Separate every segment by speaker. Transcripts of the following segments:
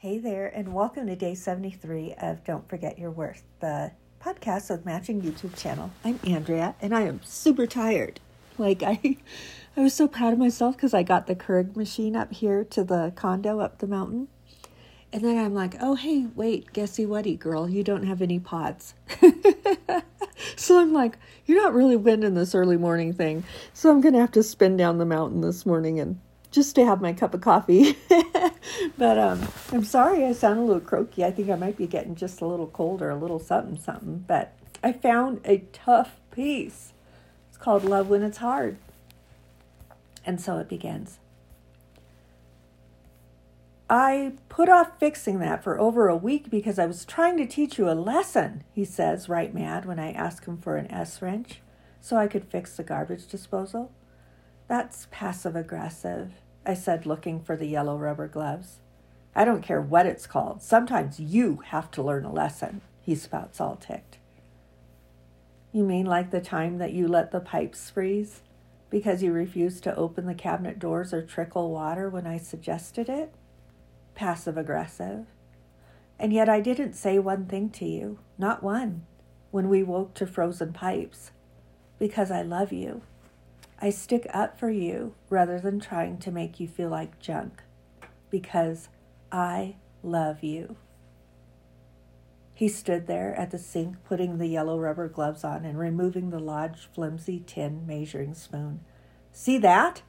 Speaker 1: Hey there, and welcome to day 73 of Don't Forget Your Worth, the podcast with Matching YouTube channel. I'm Andrea, and I am super tired. Like, I, I was so proud of myself because I got the Keurig machine up here to the condo up the mountain. And then I'm like, oh, hey, wait, guessy whaty girl, you don't have any pods. so I'm like, you're not really winning this early morning thing. So I'm going to have to spin down the mountain this morning and just to have my cup of coffee. but um, I'm sorry I sound a little croaky. I think I might be getting just a little cold or a little something, something. But I found a tough piece. It's called Love When It's Hard. And so it begins. I put off fixing that for over a week because I was trying to teach you a lesson, he says, right mad, when I ask him for an S wrench so I could fix the garbage disposal. That's passive aggressive, I said, looking for the yellow rubber gloves. I don't care what it's called. Sometimes you have to learn a lesson, he spouts all ticked. You mean like the time that you let the pipes freeze because you refused to open the cabinet doors or trickle water when I suggested it? Passive aggressive. And yet I didn't say one thing to you, not one, when we woke to frozen pipes, because I love you. I stick up for you rather than trying to make you feel like junk because I love you. He stood there at the sink, putting the yellow rubber gloves on and removing the Lodge flimsy tin measuring spoon. See that?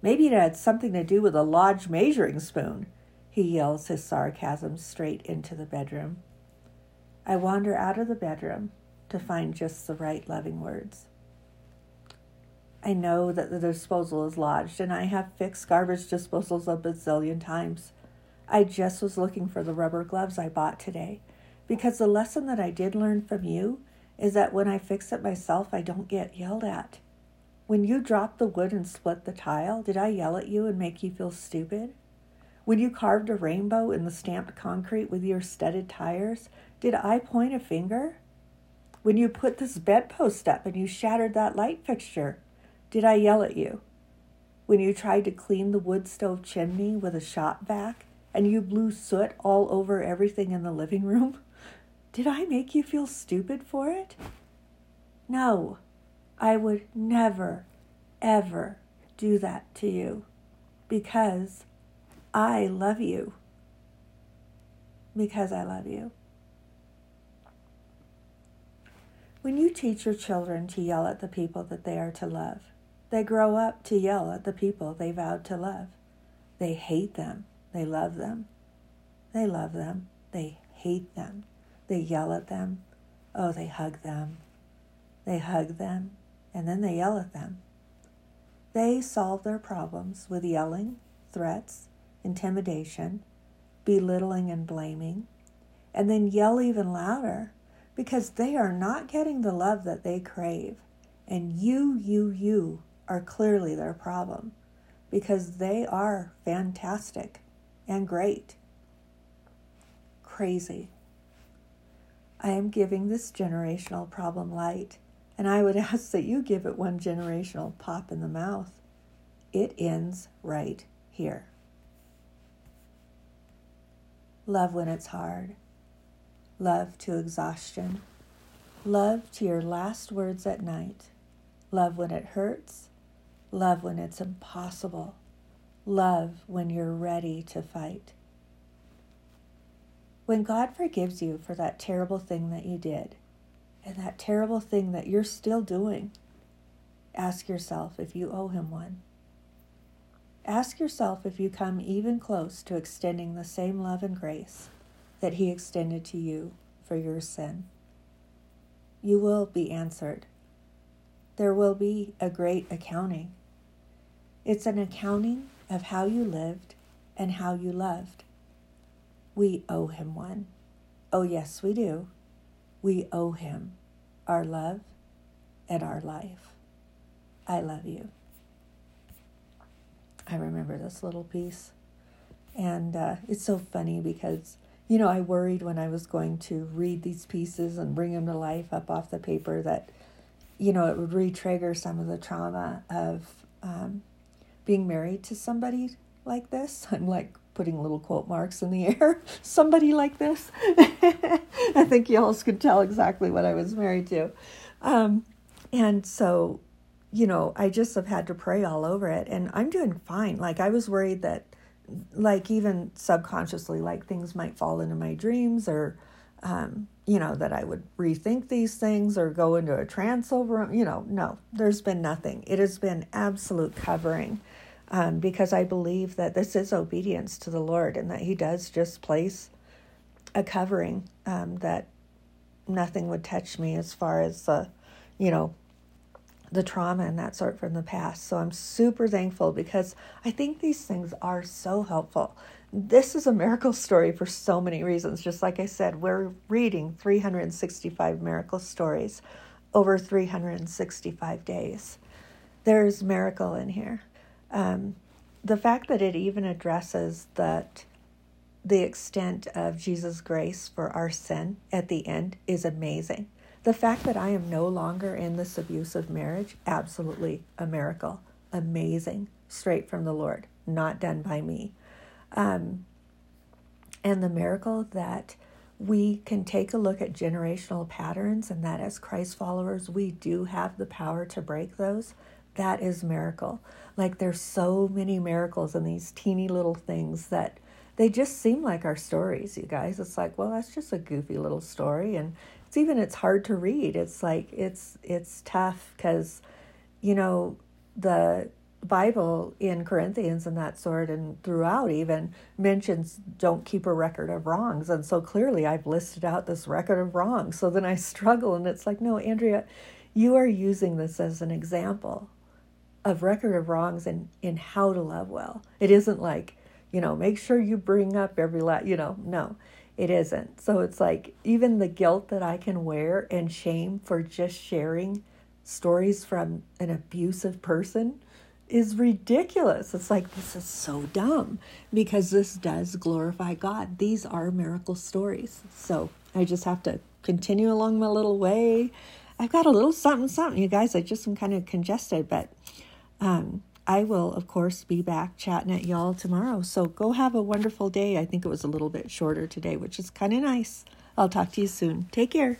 Speaker 1: Maybe it had something to do with a Lodge measuring spoon, he yells his sarcasm straight into the bedroom. I wander out of the bedroom to find just the right loving words. I know that the disposal is lodged, and I have fixed garbage disposals a bazillion times. I just was looking for the rubber gloves I bought today because the lesson that I did learn from you is that when I fix it myself, I don't get yelled at. When you dropped the wood and split the tile, did I yell at you and make you feel stupid? When you carved a rainbow in the stamped concrete with your studded tires, did I point a finger? When you put this bedpost up and you shattered that light fixture, did I yell at you? When you tried to clean the wood stove chimney with a shop vac and you blew soot all over everything in the living room? Did I make you feel stupid for it? No, I would never, ever do that to you because I love you. Because I love you. When you teach your children to yell at the people that they are to love, they grow up to yell at the people they vowed to love. They hate them. They love them. They love them. They hate them. They yell at them. Oh, they hug them. They hug them, and then they yell at them. They solve their problems with yelling, threats, intimidation, belittling and blaming, and then yell even louder because they are not getting the love that they crave. And you, you, you are clearly their problem because they are fantastic and great. Crazy. I am giving this generational problem light, and I would ask that you give it one generational pop in the mouth. It ends right here. Love when it's hard. Love to exhaustion. Love to your last words at night. Love when it hurts Love when it's impossible. Love when you're ready to fight. When God forgives you for that terrible thing that you did and that terrible thing that you're still doing, ask yourself if you owe Him one. Ask yourself if you come even close to extending the same love and grace that He extended to you for your sin. You will be answered. There will be a great accounting it's an accounting of how you lived and how you loved. We owe him one. Oh, yes, we do. We owe him our love and our life. I love you. I remember this little piece. And uh, it's so funny because, you know, I worried when I was going to read these pieces and bring them to life up off the paper that, you know, it would re trigger some of the trauma of um, being married to somebody like this. I'm like putting little quote marks in the air. Somebody like this. I think y'all could tell exactly what I was married to. Um, and so, you know, I just have had to pray all over it. And I'm doing fine. Like, I was worried that, like, even subconsciously, like things might fall into my dreams or, um, you know, that I would rethink these things or go into a trance over them. You know, no, there's been nothing. It has been absolute covering um, because I believe that this is obedience to the Lord and that He does just place a covering um, that nothing would touch me as far as the, you know, the trauma and that sort from the past. So I'm super thankful because I think these things are so helpful. This is a miracle story for so many reasons. Just like I said, we're reading 365 miracle stories over 365 days. There's miracle in here. Um, the fact that it even addresses that the extent of Jesus' grace for our sin at the end is amazing. The fact that I am no longer in this abusive marriage, absolutely a miracle. Amazing. Straight from the Lord, not done by me. Um, and the miracle that we can take a look at generational patterns and that as Christ followers, we do have the power to break those. That is miracle. Like there's so many miracles in these teeny little things that they just seem like our stories, you guys. It's like, well, that's just a goofy little story and it's even it's hard to read. It's like it's it's tough cuz you know, the Bible in Corinthians and that sort, and throughout even mentions don't keep a record of wrongs. And so clearly I've listed out this record of wrongs. So then I struggle, and it's like, no, Andrea, you are using this as an example of record of wrongs and in how to love well. It isn't like, you know, make sure you bring up every la you know, no, it isn't. So it's like even the guilt that I can wear and shame for just sharing stories from an abusive person is ridiculous. It's like, this is so dumb because this does glorify God. These are miracle stories. So I just have to continue along my little way. I've got a little something, something, you guys. I just am kind of congested, but um, I will, of course, be back chatting at y'all tomorrow. So go have a wonderful day. I think it was a little bit shorter today, which is kind of nice. I'll talk to you soon. Take care.